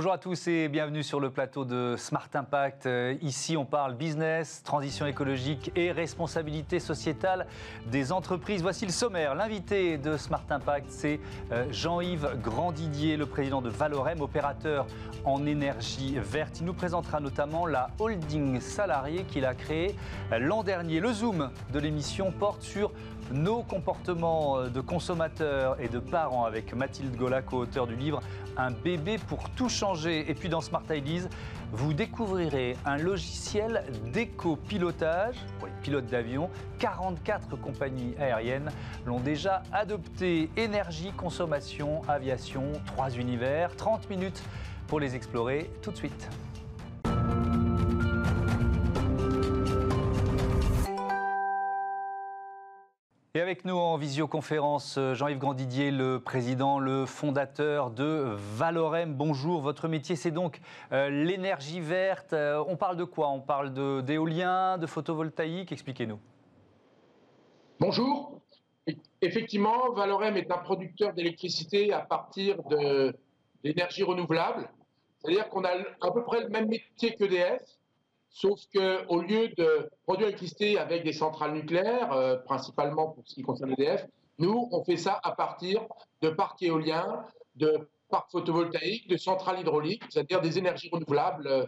Bonjour à tous et bienvenue sur le plateau de Smart Impact. Euh, ici, on parle business, transition écologique et responsabilité sociétale des entreprises. Voici le sommaire. L'invité de Smart Impact, c'est euh, Jean-Yves Grandidier, le président de Valorem, opérateur en énergie verte. Il nous présentera notamment la holding salariée qu'il a créée euh, l'an dernier. Le zoom de l'émission porte sur nos comportements de consommateurs et de parents avec Mathilde Golac, auteur du livre Un bébé pour tout changer. Et puis dans Smart Ideas, vous découvrirez un logiciel d'éco-pilotage pour les pilotes d'avion. 44 compagnies aériennes l'ont déjà adopté. Énergie, consommation, aviation, trois univers. 30 minutes pour les explorer tout de suite. Avec nous en visioconférence, euh, Jean-Yves Grandidier, le président, le fondateur de Valorem. Bonjour, votre métier c'est donc euh, l'énergie verte. Euh, on parle de quoi? On parle d'éolien, de, photovoltaïque? Expliquez-nous. Bonjour. Effectivement, Valorem est un producteur d'électricité à partir d'énergie renouvelable. C'est-à-dire qu'on a à peu près le même métier qu'EDF, Sauf qu'au lieu de produire l'électricité avec des centrales nucléaires, euh, principalement pour ce qui concerne l'EDF, nous, on fait ça à partir de parcs éoliens, de parcs photovoltaïques, de centrales hydrauliques, c'est-à-dire des énergies renouvelables euh,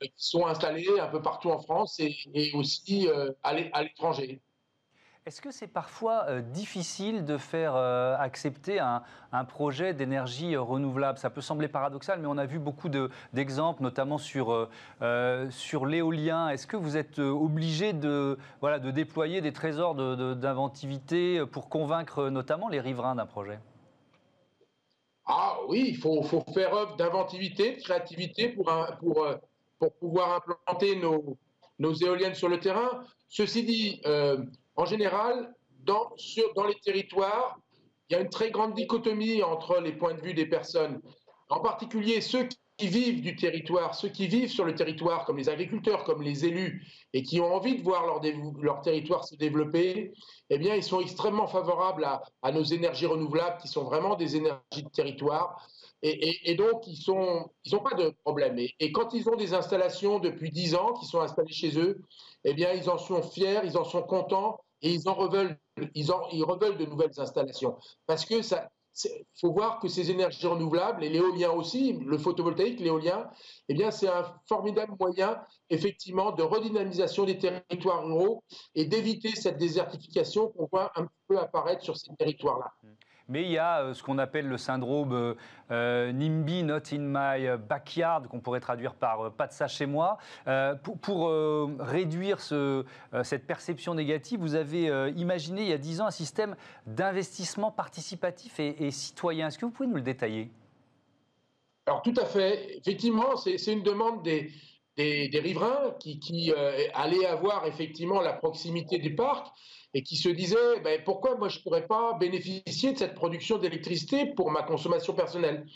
qui sont installées un peu partout en France et, aussi euh, à l'étranger. Est-ce que c'est parfois euh, difficile de faire euh, accepter un, projet d'énergie euh, renouvelable? Ça peut sembler paradoxal, mais on a vu beaucoup d'exemples, notamment sur, sur l'éolien. Est-ce que vous êtes obligé de, voilà, de déployer des trésors d'inventivité pour convaincre notamment les riverains d'un projet? Ah oui, il faut, faire œuvre d'inventivité, de créativité pour, pour, pour pouvoir implanter nos, nos éoliennes sur le terrain. Ceci dit, en général, dans, les territoires, il y a une très grande dichotomie entre les points de vue des personnes. En particulier ceux qui vivent du territoire, ceux qui vivent sur le territoire, comme les agriculteurs, comme les élus, et qui ont envie de voir leur, territoire se développer, eh bien, ils sont extrêmement favorables à, nos énergies renouvelables, qui sont vraiment des énergies de territoire. Et, donc, ils n'ont pas de problème. Et, et, quand ils ont des installations depuis 10 ans, qui sont installées chez eux, eh bien, ils en sont fiers, ils en sont contents et ils en reveulent, ils, de nouvelles installations. Parce que ça, faut voir que ces énergies renouvelables, et l'éolien aussi, le photovoltaïque, l'éolien, eh bien, c'est un formidable moyen, effectivement, de redynamisation des territoires ruraux et d'éviter cette désertification qu'on voit un peu apparaître sur ces territoires-là. Mmh mais il y a euh, ce qu'on appelle le syndrome euh, euh, NIMBY, Not in My Backyard, qu'on pourrait traduire par pas de ça chez moi. pour, réduire cette perception négative, vous avez imaginé il y a 10 ans un système d'investissement participatif et, citoyen. Est-ce que vous pouvez nous le détailler? Alors tout à fait. Effectivement, c'est une demande des, des, riverains qui, qui allaient avoir effectivement la proximité du parc et qui se disaient ben, pourquoi moi je ne pourrais pas bénéficier de cette production d'électricité pour ma consommation personnelle?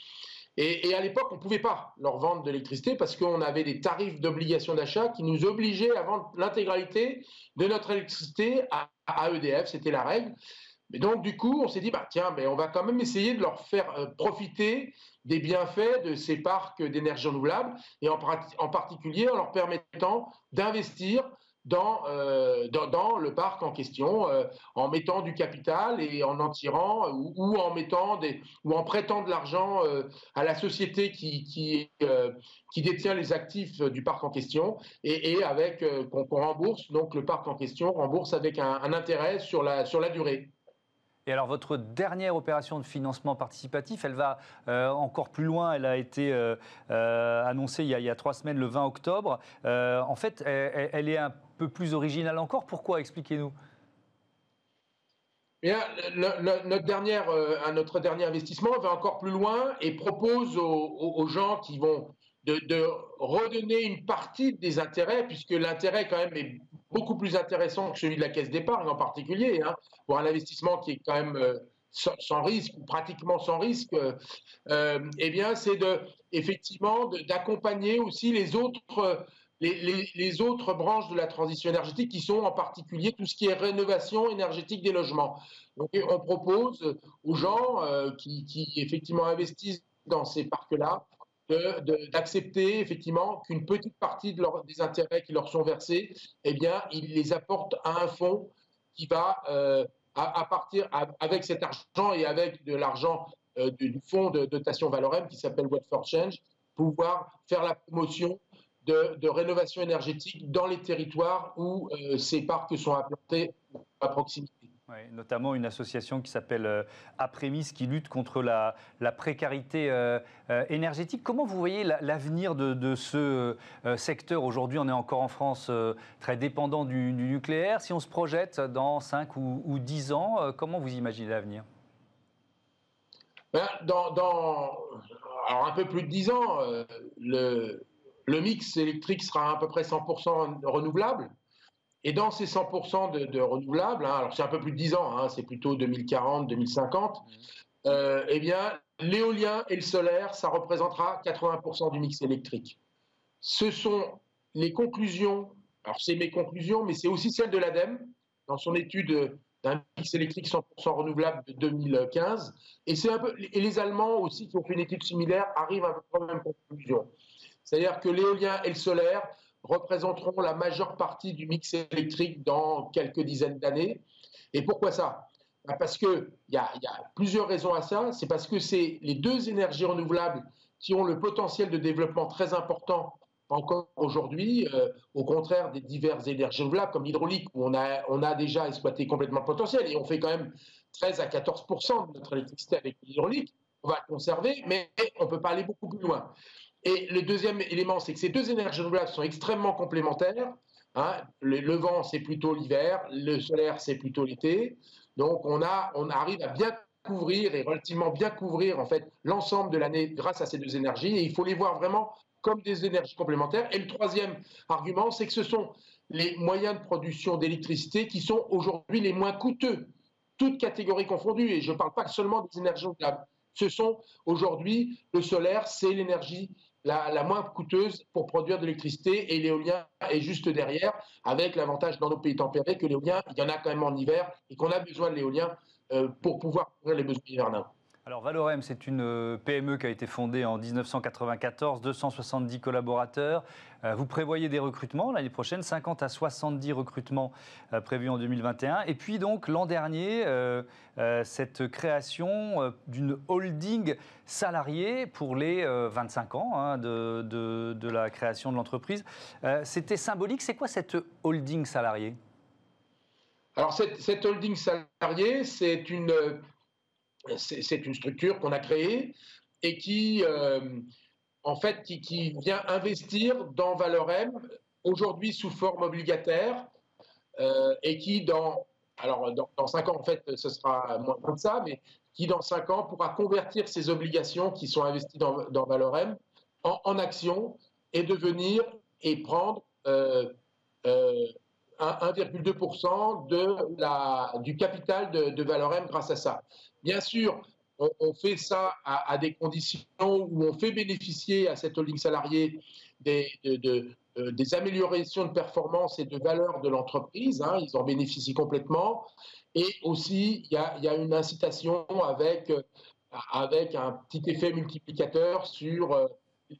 Et, à l'époque, on ne pouvait pas leur vendre de l'électricité parce qu'on avait des tarifs d'obligation d'achat qui nous obligeaient à vendre l'intégralité de notre électricité à, EDF, c'était la règle. Mais donc, du coup, on s'est dit, bah, tiens, mais on va quand même essayer de leur faire euh, profiter des bienfaits de ces parcs d'énergie renouvelable et en, particulier en leur permettant d'investir euh, dans, dans, le parc en question, euh, en mettant du capital et en en tirant, ou, en mettant des, ou en prêtant de l'argent euh, à la société qui, détient les actifs du parc en question, et, avec qu'on rembourse, donc le parc en question rembourse avec un, intérêt sur la durée. Et alors, votre dernière opération de financement participatif, elle va euh, encore plus loin. Elle a été euh, euh, annoncée il y, a, trois semaines, le 20 octobre. en fait, elle, est un peu plus originale encore. Pourquoi? Expliquez-nous. Bien, notre, dernière, notre dernier investissement va encore plus loin et propose aux gens qui vont de, redonner une partie des intérêts, puisque l'intérêt quand même est beaucoup plus intéressant que celui de la caisse d'épargne en particulier, hein, pour un investissement qui est quand même euh, sans, risque ou pratiquement sans risque, euh, eh bien c'est de effectivement d'accompagner aussi les autres les, les, autres branches de la transition énergétique qui sont en particulier tout ce qui est rénovation énergétique des logements. Donc on propose aux gens euh, qui, qui effectivement investissent dans ces parcs-là d'accepter effectivement qu'une petite partie des intérêts qui leur sont versés, eh bien, ils les apportent à un fonds qui va, euh, à, partir, avec cet argent et avec de l'argent euh, du, fonds de dotation Valorem qui s'appelle What for Change, pouvoir faire la promotion de, rénovation énergétique dans les territoires où euh, ces parcs sont implantés à proximité notamment une association qui s'appelle euh, Aprémis, qui lutte contre la, précarité euh, euh, énergétique. Comment vous voyez l'avenir de, ce secteur Aujourd'hui, on est encore en France très dépendant du, nucléaire. Si on se projette dans 5 ou, 10 ans, comment vous imaginez l'avenir? Ben, dans, un peu plus de 10 ans, le mix électrique sera à peu près 100% renouvelable. Et dans ces 100% de, renouvelables, hein, alors c'est un peu plus de 10 ans, hein, c'est plutôt 2040, 2050, mmh. euh, eh bien, l'éolien et le solaire, ça représentera 80% du mix électrique. Ce sont les conclusions, alors c'est mes conclusions, mais c'est aussi celles de l'ADEME, dans son étude d'un mix électrique 100% renouvelable de 2015. Et, c'est un peu, et les Allemands aussi, qui ont fait une étude similaire, arrivent à la même conclusion. C'est-à-dire que l'éolien et le solaire représenteront la majeure partie du mix électrique dans quelques dizaines d'années. Et pourquoi ça? Bah, Parce qu'il y, y a plusieurs raisons à ça. C'est parce que c'est les deux énergies renouvelables qui ont le potentiel de développement très important encore aujourd'hui, euh, au contraire des diverses énergies renouvelables comme l'hydraulique, où on a, on a déjà exploité complètement le potentiel et on fait quand même 13 à 14% de notre électricité avec l'hydraulique. On va le conserver, mais on ne peut pas aller beaucoup plus loin. Et le deuxième élément, c'est que ces deux énergies renouvelables sont extrêmement complémentaires. Hein. Le, vent, c'est plutôt l'hiver, le solaire, c'est plutôt l'été. Donc, on, on arrive à bien couvrir et relativement bien couvrir en fait l'ensemble de l'année grâce à ces deux énergies. Et il faut les voir vraiment comme des énergies complémentaires. Et le troisième argument, c'est que ce sont les moyens de production d'électricité qui sont aujourd'hui les moins coûteux, toutes catégories confondues. Et je ne parle pas seulement des énergies renouvelables. Ce sont aujourd'hui le solaire, c'est l'énergie la, moins coûteuse pour produire de l'électricité et l'éolien est juste derrière, avec l'avantage dans nos pays tempérés que l'éolien, il y en a quand même en hiver et qu'on a besoin de l'éolien euh, pour pouvoir couvrir les besoins hivernaux. Alors Valorem, c'est une euh, PME qui a été fondée en 1994, 270 collaborateurs. Euh, vous prévoyez des recrutements l'année prochaine, 50 à 70 recrutements euh, prévus en 2021. Et puis donc l'an dernier, cette création d'une holding salariée pour les 25 ans hein, de, la création de l'entreprise. C'était symbolique. C'est quoi cette holding salariée? Alors cette, cette holding salariée, c'est une c'est une structure qu'on a créée et qui, euh, vient investir dans Valorem aujourd'hui sous forme obligataire euh, et qui, dans, alors dans, cinq ans, en fait, ce sera moins de ça, mais qui, dans cinq ans, pourra convertir ces obligations qui sont investies dans, dans Valorem en, actions et devenir et prendre euh, 1,2% de la, du capital de, de Valorem grâce à ça. Bien sûr, on, fait ça à, des conditions où on fait bénéficier à cette holding salariée des, euh, améliorations de performance et de valeur de l'entreprise. Hein, ils en bénéficient complètement. Et aussi, il y a, une incitation avec, avec un petit effet multiplicateur sur euh,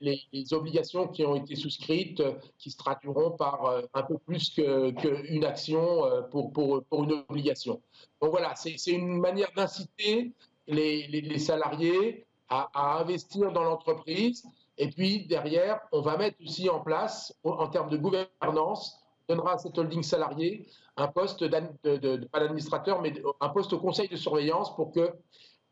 les, obligations qui ont été souscrites, qui se traduiront par euh, un peu plus qu'une action pour, pour, pour, une obligation. Donc voilà, c'est une manière d'inciter les, salariés à, investir dans l'entreprise. Et puis derrière, on va mettre aussi en place, en termes de gouvernance, donnera à cette holding salarié un poste, de, pas d'administrateur, mais un poste au conseil de surveillance pour que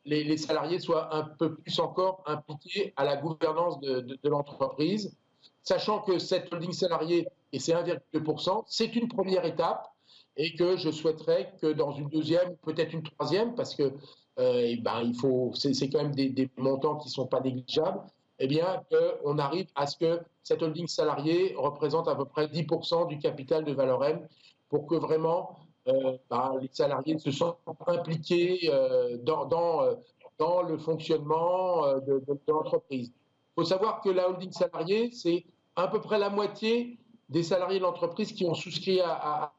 les, salariés soient un peu plus encore impliqués à la gouvernance de, l'entreprise, sachant que cette holding salariée, et c'est 1,2%, c'est une première étape et que je souhaiterais que dans une deuxième, peut-être une troisième, parce que euh, eh ben, il faut, c'est, quand même des, montants qui ne sont pas négligeables, eh bien, qu'on arrive à ce que cette holding salariée représente à peu près 10% du capital de Valorem pour que vraiment euh, ben, les salariés se sentent impliqués euh, dans, dans, le fonctionnement de, l'entreprise. Il faut savoir que la holding salariée, c'est à peu près la moitié des salariés de l'entreprise qui ont souscrit à,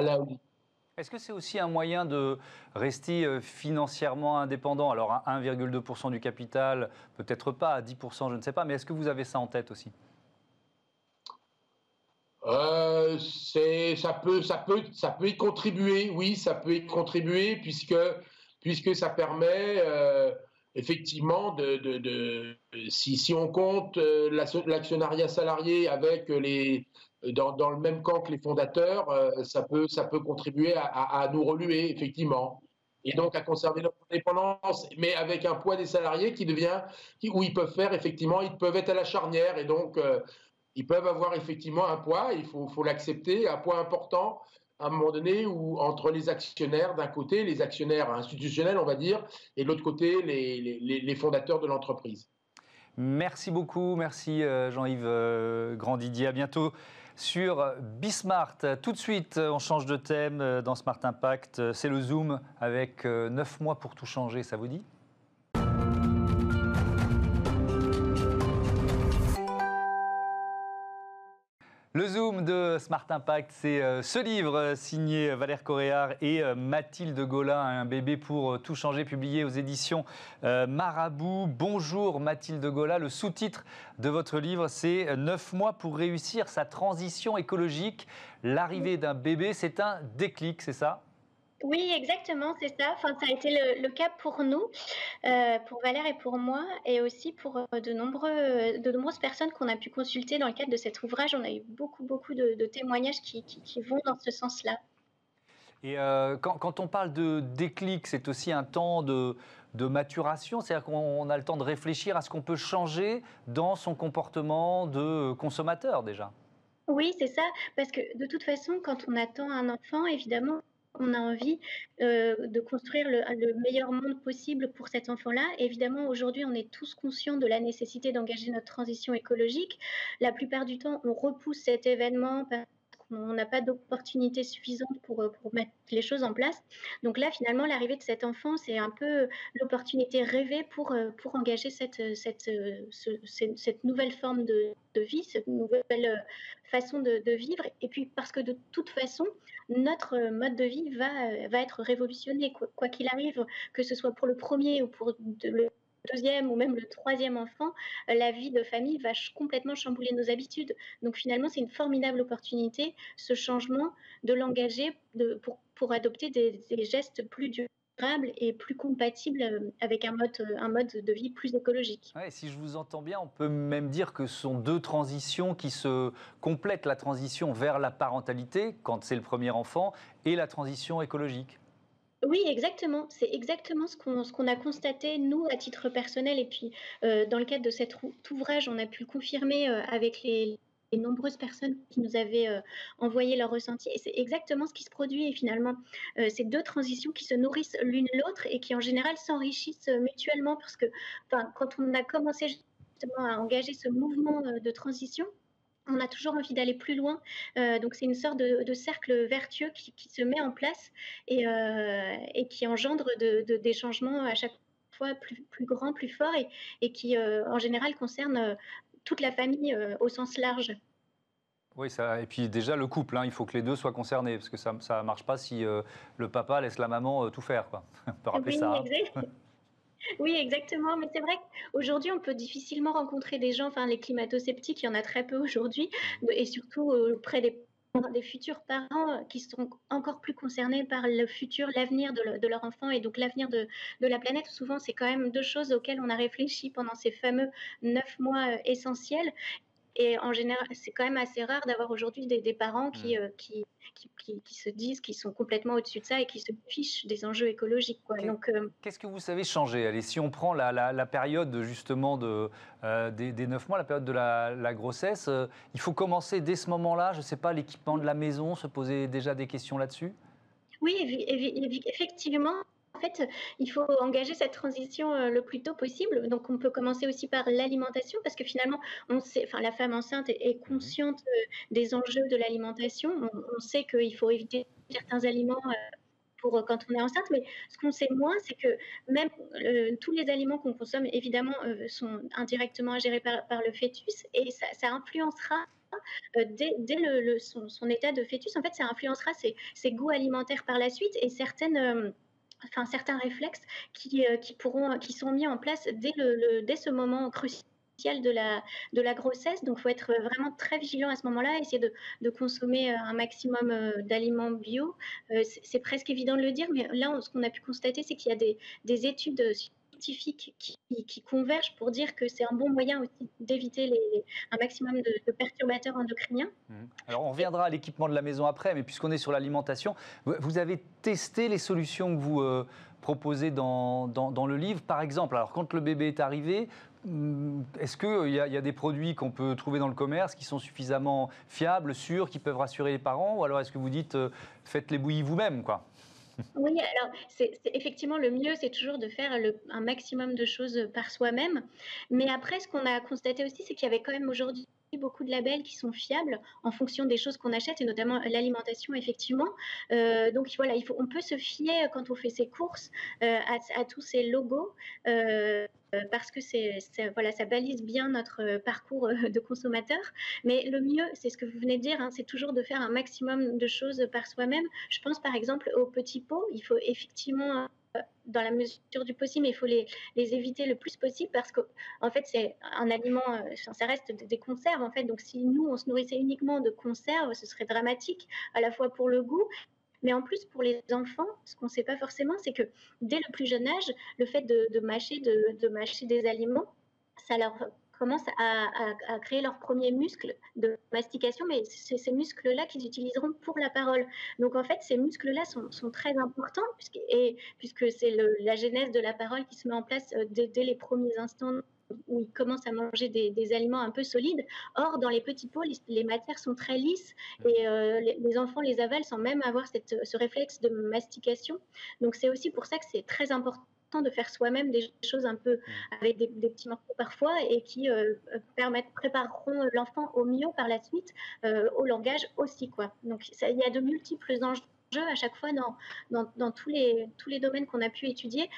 la holding. Est-ce que c'est aussi un moyen de rester euh, financièrement indépendant? Alors à 1,2% du capital, peut-être pas, à 10%, je ne sais pas, mais est-ce que vous avez ça en tête aussi? Euh, ça, peut, ça, peut, ça peut y contribuer, oui, ça peut y contribuer, puisque, puisque ça permet euh, effectivement de, si, si, on compte euh, l'actionnariat salarié avec les, dans, dans, le même camp que les fondateurs, ça, peut, ça peut contribuer à, nous reluer, effectivement. Et donc à conserver notre indépendance, mais avec un poids des salariés qui devient, où ils peuvent faire, effectivement, ils peuvent être à la charnière. Et donc, ils peuvent avoir effectivement un poids, il faut, l'accepter, un poids important à un moment donné où entre les actionnaires d'un côté, les actionnaires institutionnels, on va dire, et de l'autre côté, les, fondateurs de l'entreprise. Merci beaucoup, merci euh, Jean-Yves euh, Grandidier. À bientôt sur Bismart. Tout de suite, on change de thème euh, dans Smart Impact. C'est le Zoom avec 9 mois pour tout changer, ça vous dit? Le Zoom de Smart Impact, c'est euh, ce livre euh, signé Valère Coréard et euh, Mathilde Gola, un bébé pour tout changer, publié aux éditions Marabout. Bonjour Mathilde Gola, le sous-titre de votre livre, c'est 9 mois pour réussir sa transition écologique. L'arrivée d'un bébé, c'est un déclic, c'est ça? Oui, exactement, c'est ça. Enfin, ça a été le, cas pour nous, euh, pour Valère et pour moi, et aussi pour euh, de, nombreux, de nombreuses personnes qu'on a pu consulter dans le cadre de cet ouvrage. On a eu beaucoup, beaucoup de, témoignages qui, vont dans ce sens-là. Et euh, quand, on parle de déclic, c'est aussi un temps de, de maturation, c'est-à-dire qu'on a le temps de réfléchir à ce qu'on peut changer dans son comportement de consommateur déjà. Oui, c'est ça, parce que de toute façon, quand on attend un enfant, évidemment, on a envie euh, de construire le, meilleur monde possible pour cet enfant-là. Évidemment, aujourd'hui, on est tous conscients de la nécessité d'engager notre transition écologique. La plupart du temps, on repousse cet événement on n'a pas d'opportunité suffisante pour, euh, pour, mettre les choses en place. Donc là, finalement, l'arrivée de cet enfant, c'est un peu l'opportunité rêvée pour, euh, pour engager cette, cette, cette, nouvelle forme de, de, vie, cette nouvelle façon de, de, vivre. Et puis parce que de toute façon, notre mode de vie va, va être révolutionné, quoi qu'il arrive, que ce soit pour le premier ou pour le deuxième ou même le troisième enfant, euh, la vie de famille va complètement chambouler nos habitudes. Donc finalement, c'est une formidable opportunité, ce changement, de l'engager pour, adopter des, gestes plus durables et plus compatibles euh, avec un mode, euh, un mode de vie plus écologique. Si je vous entends bien, on peut même dire que ce sont deux transitions qui se complètent, la transition vers la parentalité, quand c'est le premier enfant, et la transition écologique. Oui, exactement. C'est exactement ce qu'on a constaté, nous, à titre personnel. Et puis, euh, dans le cadre de cet ouvrage, on a pu le confirmer euh, avec les, nombreuses personnes qui nous avaient euh, envoyé leur ressenti. Et c'est exactement ce qui se produit. Et finalement, ces deux transitions qui se nourrissent l'une l'autre et qui, en général, s'enrichissent mutuellement. Parce que quand on a commencé justement à engager ce mouvement de transition, on a toujours envie d'aller plus loin. Euh, donc c'est une sorte de, cercle vertueux qui, se met en place et, euh, qui engendre des changements à chaque fois plus, plus grands, plus forts et, qui euh, en général concernent toute la famille au sens large. Oui, ça, et puis déjà le couple, hein, il faut que les deux soient concernés, parce que ça ne marche pas si le papa laisse la maman tout faire. Quoi. On peut rappeler ça. Hein. Oui, exactement. Mais c'est vrai qu'aujourd'hui, on peut difficilement rencontrer des gens, enfin, les climato-sceptiques, il y en a très peu aujourd'hui, et surtout auprès des, des futurs parents euh, qui sont encore plus concernés par le futur, l'avenir de, leur enfant et donc l'avenir de, la planète. Souvent, c'est quand même deux choses auxquelles on a réfléchi pendant ces fameux neuf mois euh, essentiels. Et en général, c'est quand même assez rare d'avoir aujourd'hui des, parents qui, mmh. qui, qui, se disent qu'ils sont complètement au-dessus de ça et qui se fichent des enjeux écologiques. Donc, euh, Qu'est-ce que vous savez changer Allez, si on prend la, période justement de, euh, des, neuf mois, la période de la, grossesse, euh, il faut commencer dès ce moment-là, je ne sais pas, l'équipement de la maison, se poser déjà des questions là-dessus? Oui, effectivement en fait, il faut engager cette transition euh, le plus tôt possible. Donc, on peut commencer aussi par l'alimentation parce que finalement, on sait, enfin, la femme enceinte est, mhm. consciente euh, des enjeux de l'alimentation. On, sait qu'il faut éviter certains aliments euh, pour quand on est enceinte, mais ce qu'on sait moins, c'est que même tous les aliments qu'on consomme, évidemment, sont indirectement gérés par, le fœtus et ça, influencera dès, le, son, état de fœtus, en fait, ça influencera ses, ses goûts alimentaires par la suite et certaines enfin certains réflexes qui, qui, pourront, qui sont mis en place dès, le, dès ce moment crucial de la, de la grossesse. Donc, il faut être vraiment très vigilant à ce moment-là, essayer de, de consommer un maximum d'aliments bio. c'est presque évident de le dire, mais là, ce qu'on a pu constater, c'est qu'il y a des, des études scientifiques qui, convergent pour dire que c'est un bon moyen aussi d'éviter un maximum de, perturbateurs endocriniens. Mmh. Alors on reviendra à l'équipement de la maison après, mais puisqu'on est sur l'alimentation, vous avez testé les solutions que vous euh, proposez dans, le livre. Par exemple, alors quand le bébé est arrivé, mmh, est-ce qu'il y, a, y a des produits qu'on peut trouver dans le commerce qui sont suffisamment fiables, sûrs, qui peuvent rassurer les parents? Ou alors est-ce que vous dites euh, faites les bouillies vous-même quoi? Oui, alors c'est effectivement le mieux, c'est toujours de faire un maximum de choses par soi-même. Mais après, ce qu'on a constaté aussi, c'est qu'il y avait quand même aujourd'hui beaucoup de labels qui sont fiables en fonction des choses qu'on achète et notamment l'alimentation effectivement. Euh, donc voilà, il faut, on peut se fier quand on fait ses courses euh, à, tous ces logos euh, parce que c'est, voilà, ça balise bien notre parcours de consommateur. Mais le mieux, c'est ce que vous venez de dire, hein, c'est toujours de faire un maximum de choses par soi-même. Je pense par exemple aux petits pots. Il faut effectivement dans la mesure du possible, mais il faut les, éviter le plus possible parce que, en fait, c'est un aliment, euh, ça reste des conserves, en fait. Donc, si nous, on se nourrissait uniquement de conserves, ce serait dramatique, à la fois pour le goût, mais en plus, pour les enfants, ce qu'on ne sait pas forcément, c'est que dès le plus jeune âge, le fait de, mâcher, de, mâcher des aliments, ça leur commencent à, créer leurs premiers muscles de mastication, mais c'est ces muscles-là qu'ils utiliseront pour la parole. Donc en fait, ces muscles-là sont, très importants, puisque, c'est la genèse de la parole qui se met en place euh, dès, les premiers instants où ils commencent à manger des, aliments un peu solides. Or, dans les petits pots, les, matières sont très lisses et euh, les, enfants les avalent sans même avoir ce réflexe de mastication. Donc, c'est aussi pour ça que c'est très important de faire soi-même des choses un peu mmh. avec des, petits morceaux parfois et qui euh, euh, permettent, prépareront l'enfant au mieux par la suite euh, au langage aussi. Quoi. Donc il y a de multiples enjeux à chaque fois dans, dans, dans tous, les, tous les domaines qu'on a pu étudier.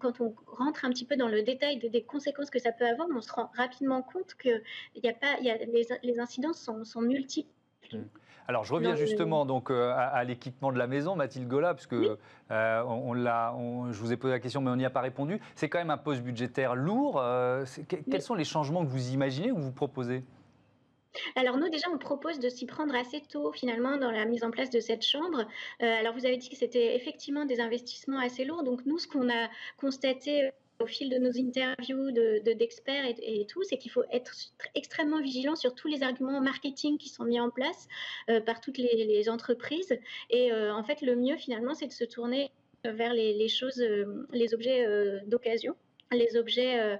quand on rentre un petit peu dans le détail des, conséquences que ça peut avoir, on se rend rapidement compte que y a pas, y a, les, les incidences sont, sont multiples. Mmh. Alors, je reviens justement donc euh, à, l'équipement de la maison, Mathilde Gola, parce que euh, on, l'a, je vous ai posé la question, mais on n'y a pas répondu. C'est quand même un poste budgétaire lourd. Euh, quels sont les changements que vous imaginez ou vous proposez? Alors nous déjà on propose de s'y prendre assez tôt finalement dans la mise en place de cette chambre. alors vous avez dit que c'était effectivement des investissements assez lourds. Donc nous ce qu'on a constaté au fil de nos interviews d'experts de, et, tout, c'est qu'il faut être extrêmement vigilant sur tous les arguments marketing qui sont mis en place euh, par toutes les, entreprises. Et euh, en fait, le mieux finalement, c'est de se tourner vers les, choses, euh, les objets d'occasion les objets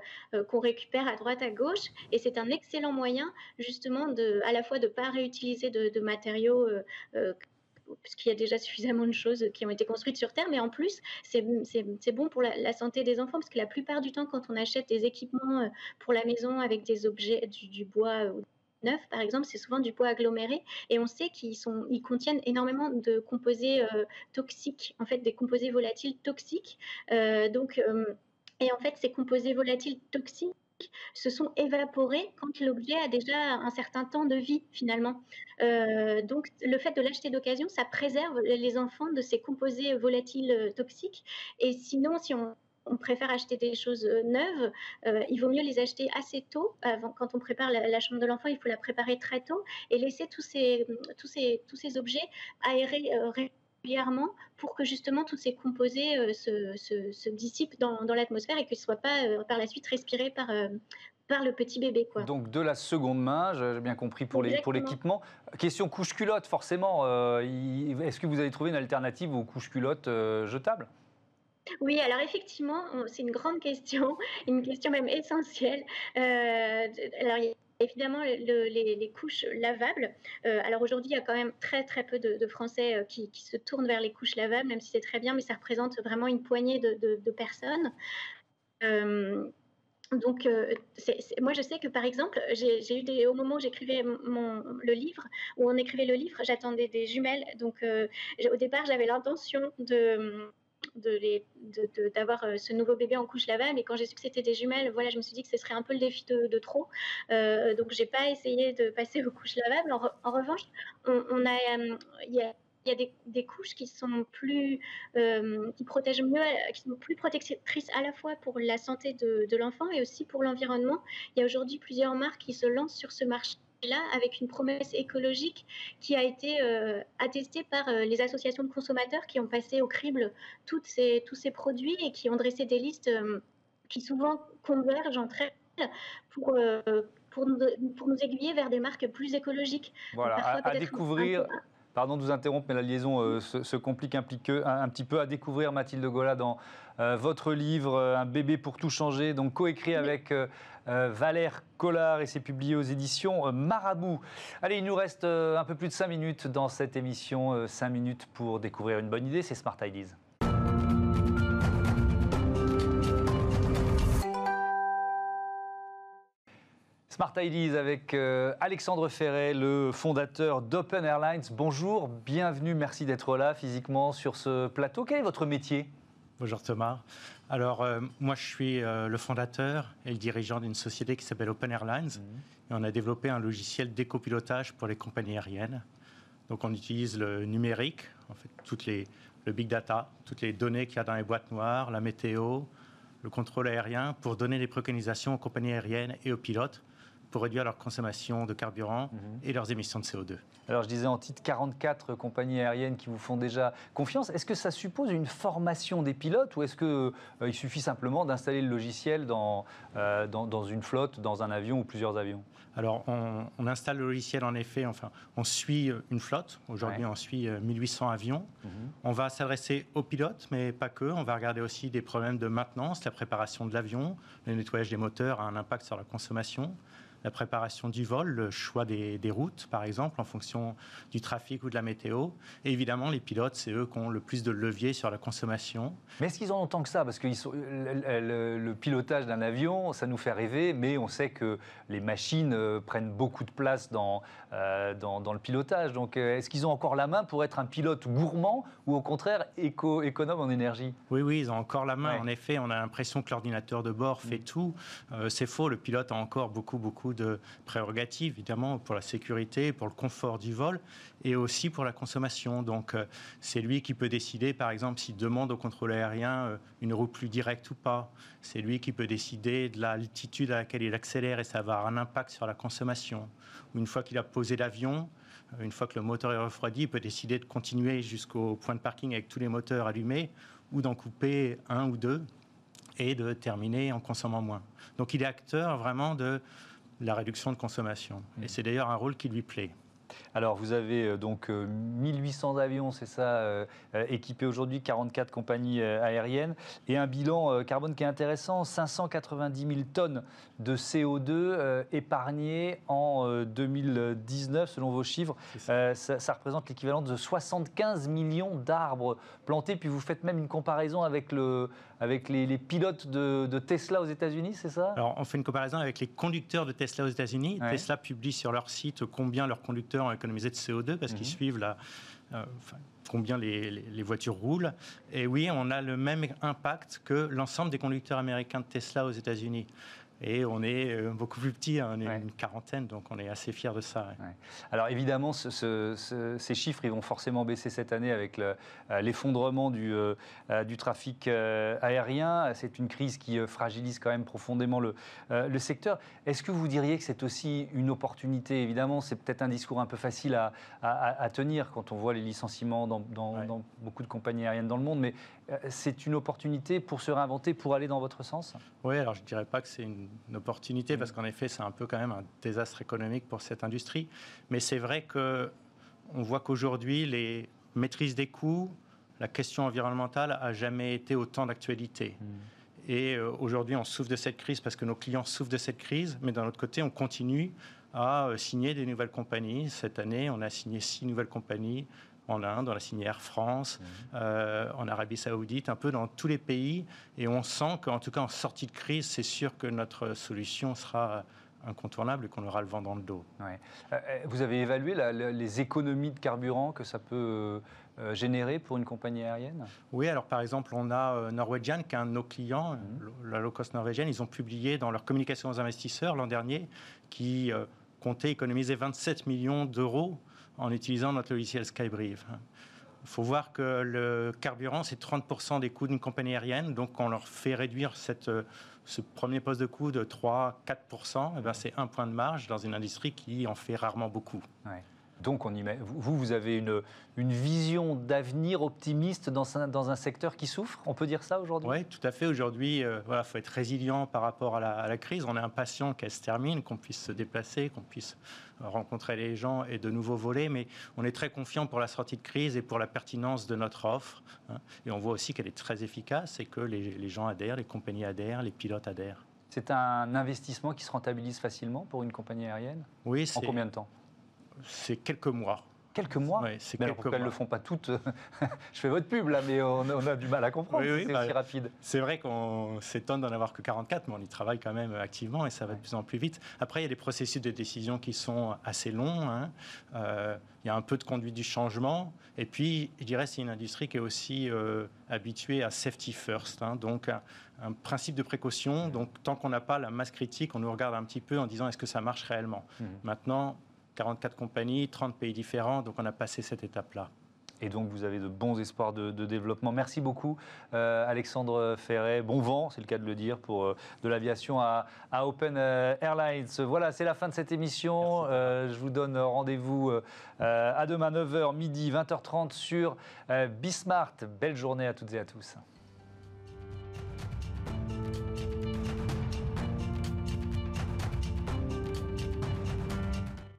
qu'on récupère à droite à gauche et c'est un excellent moyen justement de à la fois de pas réutiliser de, de matériaux puisqu'il y a déjà suffisamment de choses qui ont été construites sur Terre, mais en plus, c'est bon pour la, santé des enfants, parce que la plupart du temps, quand on achète des équipements euh, pour la maison avec des objets, du, bois ou neuf, par exemple, c'est souvent du bois aggloméré, et on sait qu'ils ils contiennent énormément de composés euh, toxiques, en fait, des composés volatiles toxiques. Euh, donc, et en fait, ces composés volatiles toxiques, se sont évaporés quand l'objet a déjà un certain temps de vie finalement. Euh, donc le fait de l'acheter d'occasion, ça préserve les enfants de ces composés volatiles euh, toxiques. Et sinon, si on, préfère acheter des choses euh, neuves, il vaut mieux les acheter assez tôt. Avant, quand on prépare la, chambre de l'enfant, il faut la préparer très tôt et laisser tous ces, tous ces, tous ces objets aérés pour que justement tous ces composés euh, se, dissipent dans, l'atmosphère et qu'ils ne soient pas euh, par la suite respirés par, euh, par le petit bébé. Quoi. Donc de la seconde main, j'ai bien compris pour l'équipement. Question couche-culotte, forcément. Est-ce que vous avez trouvé une alternative aux couches-culottes jetables? Oui, alors effectivement, c'est une grande question, une question même essentielle. alors, Évidemment, les, couches lavables. Euh, alors aujourd'hui, il y a quand même très très peu de, Français euh, qui, se tournent vers les couches lavables, même si c'est très bien, mais ça représente vraiment une poignée de, personnes. Euh, donc, moi, je sais que par exemple, j'ai eu des, au moment où j'écrivais le livre, où on écrivait le livre, j'attendais des jumelles. Donc, au départ, j'avais l'intention de d'avoir de, ce nouveau bébé en couche lavable. Et quand j'ai su que c'était des jumelles, voilà, je me suis dit que ce serait un peu le défi de, trop. donc, j'ai pas essayé de passer aux couches lavables. En, revanche, on, y a il y a des, couches qui sont plus, euh, qui protègent mieux, qui sont plus protectrices à la fois pour la santé de, l'enfant et aussi pour l'environnement. Il y a aujourd'hui plusieurs marques qui se lancent sur ce marché-là avec une promesse écologique qui a été euh, attestée par euh, les associations de consommateurs qui ont passé au crible toutes ces, tous ces produits et qui ont dressé des listes qui souvent convergent entre elles pour, pour, nous, pour nous aiguiller vers des marques plus écologiques. Voilà, à, découvrir. Pardon de vous interrompre, mais la liaison euh, se, complique un, petit peu à découvrir, Mathilde Gola, dans euh, votre livre euh, Un bébé pour tout changer, donc coécrit avec Valère Collard et c'est publié aux éditions Marabout. Allez, il nous reste un peu plus de 5 minutes dans cette émission, 5 minutes pour découvrir une bonne idée, c'est Smart Ideas. Smart Ideas avec euh, Alexandre Ferret, le fondateur d'Open Airlines. Bonjour, bienvenue, merci d'être là physiquement sur ce plateau. Quel est votre métier? Bonjour Thomas. Alors euh, moi je suis euh, le fondateur et le dirigeant d'une société qui s'appelle Open Airlines mmh. et on a développé un logiciel d'écopilotage pour les compagnies aériennes. Donc on utilise le numérique, en fait toutes les, le big data, toutes les données qu'il y a dans les boîtes noires, la météo, le contrôle aérien pour donner des préconisations aux compagnies aériennes et aux pilotes pour réduire leur consommation de carburant mhm. et leurs émissions de CO2. Alors je disais en titre 44 compagnies aériennes qui vous font déjà confiance. Est-ce que ça suppose une formation des pilotes ou est-ce qu'il euh, suffit simplement d'installer le logiciel euh, dans, dans, une flotte, dans un avion ou plusieurs avions? Alors on, installe le logiciel en effet, enfin on suit euh, une flotte. Aujourd'hui on suit 1800 avions. Mhm. On va s'adresser aux pilotes mais pas que. On va regarder aussi des problèmes de maintenance, la préparation de l'avion, le nettoyage des moteurs a un impact sur la consommation la préparation du vol, le choix des, routes, par exemple, en fonction du trafic ou de la météo. Et évidemment, les pilotes, c'est eux qui ont le plus de levier sur la consommation. Mais est-ce qu'ils en ont tant que ça? Parce que le, pilotage d'un avion, ça nous fait rêver, mais on sait que les machines euh, prennent beaucoup de place dans, euh, dans, le pilotage. Donc, euh, est-ce qu'ils ont encore la main pour être un pilote gourmand ou au contraire éco, économe en énergie? Oui, oui, ils ont encore la main. En effet, on a l'impression que l'ordinateur de bord fait mm. tout. c'est faux, le pilote a encore beaucoup, beaucoup de prérogatives, évidemment, pour la sécurité, pour le confort du vol et aussi pour la consommation. Donc, euh, c'est lui qui peut décider, par exemple, s'il demande au contrôle aérien euh, une route plus directe ou pas. C'est lui qui peut décider de l'altitude à laquelle il accélère et ça va avoir un impact sur la consommation. une fois qu'il a posé l'avion, euh, une fois que le moteur est refroidi, il peut décider de continuer jusqu'au point de parking avec tous les moteurs allumés ou d'en couper un ou deux et de terminer en consommant moins. Donc il est acteur vraiment de la réduction de consommation. Et mm. c'est d'ailleurs un rôle qui lui plaît. Alors, vous avez euh, donc 1800 euh, avions, c'est ça, euh, équipés aujourd'hui, 44 compagnies aériennes, et un bilan carbone qui est intéressant 590 000 tonnes de CO2 épargnées en 2019, selon vos chiffres. Ça. représente l'équivalent de 75 millions d'arbres plantés. Puis vous faites même une comparaison avec, le, avec les, pilotes de, Tesla aux États-Unis, c'est ça? Alors, on fait une comparaison avec les conducteurs de Tesla aux États-Unis. Tesla publie sur leur site combien leurs conducteurs ont économisé de CO2 parce qu'ils mhm. suivent la, euh, combien les, voitures roulent. Et oui, on a le même impact que l'ensemble des conducteurs américains de Tesla aux États-Unis. Et on est euh, beaucoup plus petit, hein, on est une quarantaine, donc on est assez fiers de ça. Alors évidemment, ces chiffres, ils vont forcément baisser cette année avec euh, l'effondrement du, euh, du, trafic aérien. C'est une crise qui fragilise quand même profondément le, le secteur. Est-ce que vous diriez que c'est aussi une opportunité? Évidemment, c'est peut-être un discours un peu facile à, à, tenir quand on voit les licenciements dans, dans beaucoup de compagnies aériennes dans le monde, mais c'est une opportunité pour se réinventer, pour aller dans votre sens? Oui, alors je ne dirais pas que c'est une, opportunité, parce qu'en effet, c'est un peu quand même un désastre économique pour cette industrie. Mais c'est vrai qu'on voit qu'aujourd'hui, les maîtrises des coûts, la question environnementale a jamais été autant d'actualité. Hmm. Et euh, aujourd'hui, on souffre de cette crise parce que nos clients souffrent de cette crise, mais d'un autre côté, on continue à euh, signer des nouvelles compagnies. Cette année, on a signé six nouvelles compagnies en Inde, on a signé Air France, mhm. euh, en Arabie Saoudite, un peu dans tous les pays. Et on sent qu'en tout cas, en sortie de crise, c'est sûr que notre solution sera incontournable et qu'on aura le vent dans le dos. Euh, euh, vous avez évalué les économies de carburant que ça peut euh, générer pour une compagnie aérienne? Oui, alors par exemple, on a Norwegian, qui est un de nos clients, mhm. la low cost norvégienne. Ils ont publié dans leur communication aux investisseurs l'an dernier qui comptait économiser 27 millions d'euros en utilisant notre logiciel Skybrief. Il faut voir que le carburant, c'est 30% des coûts d'une compagnie aérienne. Donc, on leur fait réduire ce premier poste de coût de 3-4%. Eh ben, c'est un point de marge dans une industrie qui en fait rarement beaucoup. Donc, on y met, vous, vous avez une, une vision d'avenir optimiste dans un, dans un secteur qui souffre On peut dire ça aujourd'hui? Oui, tout à fait. Aujourd'hui, il euh, voilà, faut être résilient par rapport à la, à la crise. On est impatient qu'elle se termine, qu'on puisse se déplacer, qu'on puisse rencontrer les gens et de nouveaux volets, mais on est très confiant pour la sortie de crise et pour la pertinence de notre offre. Hein. Et on voit aussi qu'elle est très efficace et que les, les gens adhèrent, les compagnies adhèrent, les pilotes adhèrent. C'est un investissement qui se rentabilise facilement pour une compagnie aérienne? Oui, En combien de temps? C'est quelques mois. Quelques mois Oui, c'est quelques pourquoi elles ne le font pas toutes Je fais votre pub là, mais on, a du mal à comprendre. c'est bah, aussi rapide. C'est vrai qu'on s'étonne d'en avoir que 44, mais on y travaille quand même activement et ça va de plus en plus vite. Après, il y a des processus de décision qui sont assez longs. Hein. Euh, il y a un peu de conduite du changement. Et puis, je dirais, c'est une industrie qui est aussi euh, habituée à safety first. Hein. donc, un, principe de précaution. Donc, tant qu'on n'a pas la masse critique, on nous regarde un petit peu en disant est-ce que ça marche réellement? Mmh. Maintenant, 44 compagnies, 30 pays différents, donc on a passé cette étape-là. Et donc vous avez de bons espoirs de, développement. Merci beaucoup euh, Alexandre Ferret. Bon vent, c'est le cas de le dire, pour euh, de l'aviation à, Open euh, Airlines. Voilà, c'est la fin de cette émission. je vous donne rendez-vous à demain 9h, midi, 20h30 sur Bismart. Belle journée à toutes et à tous.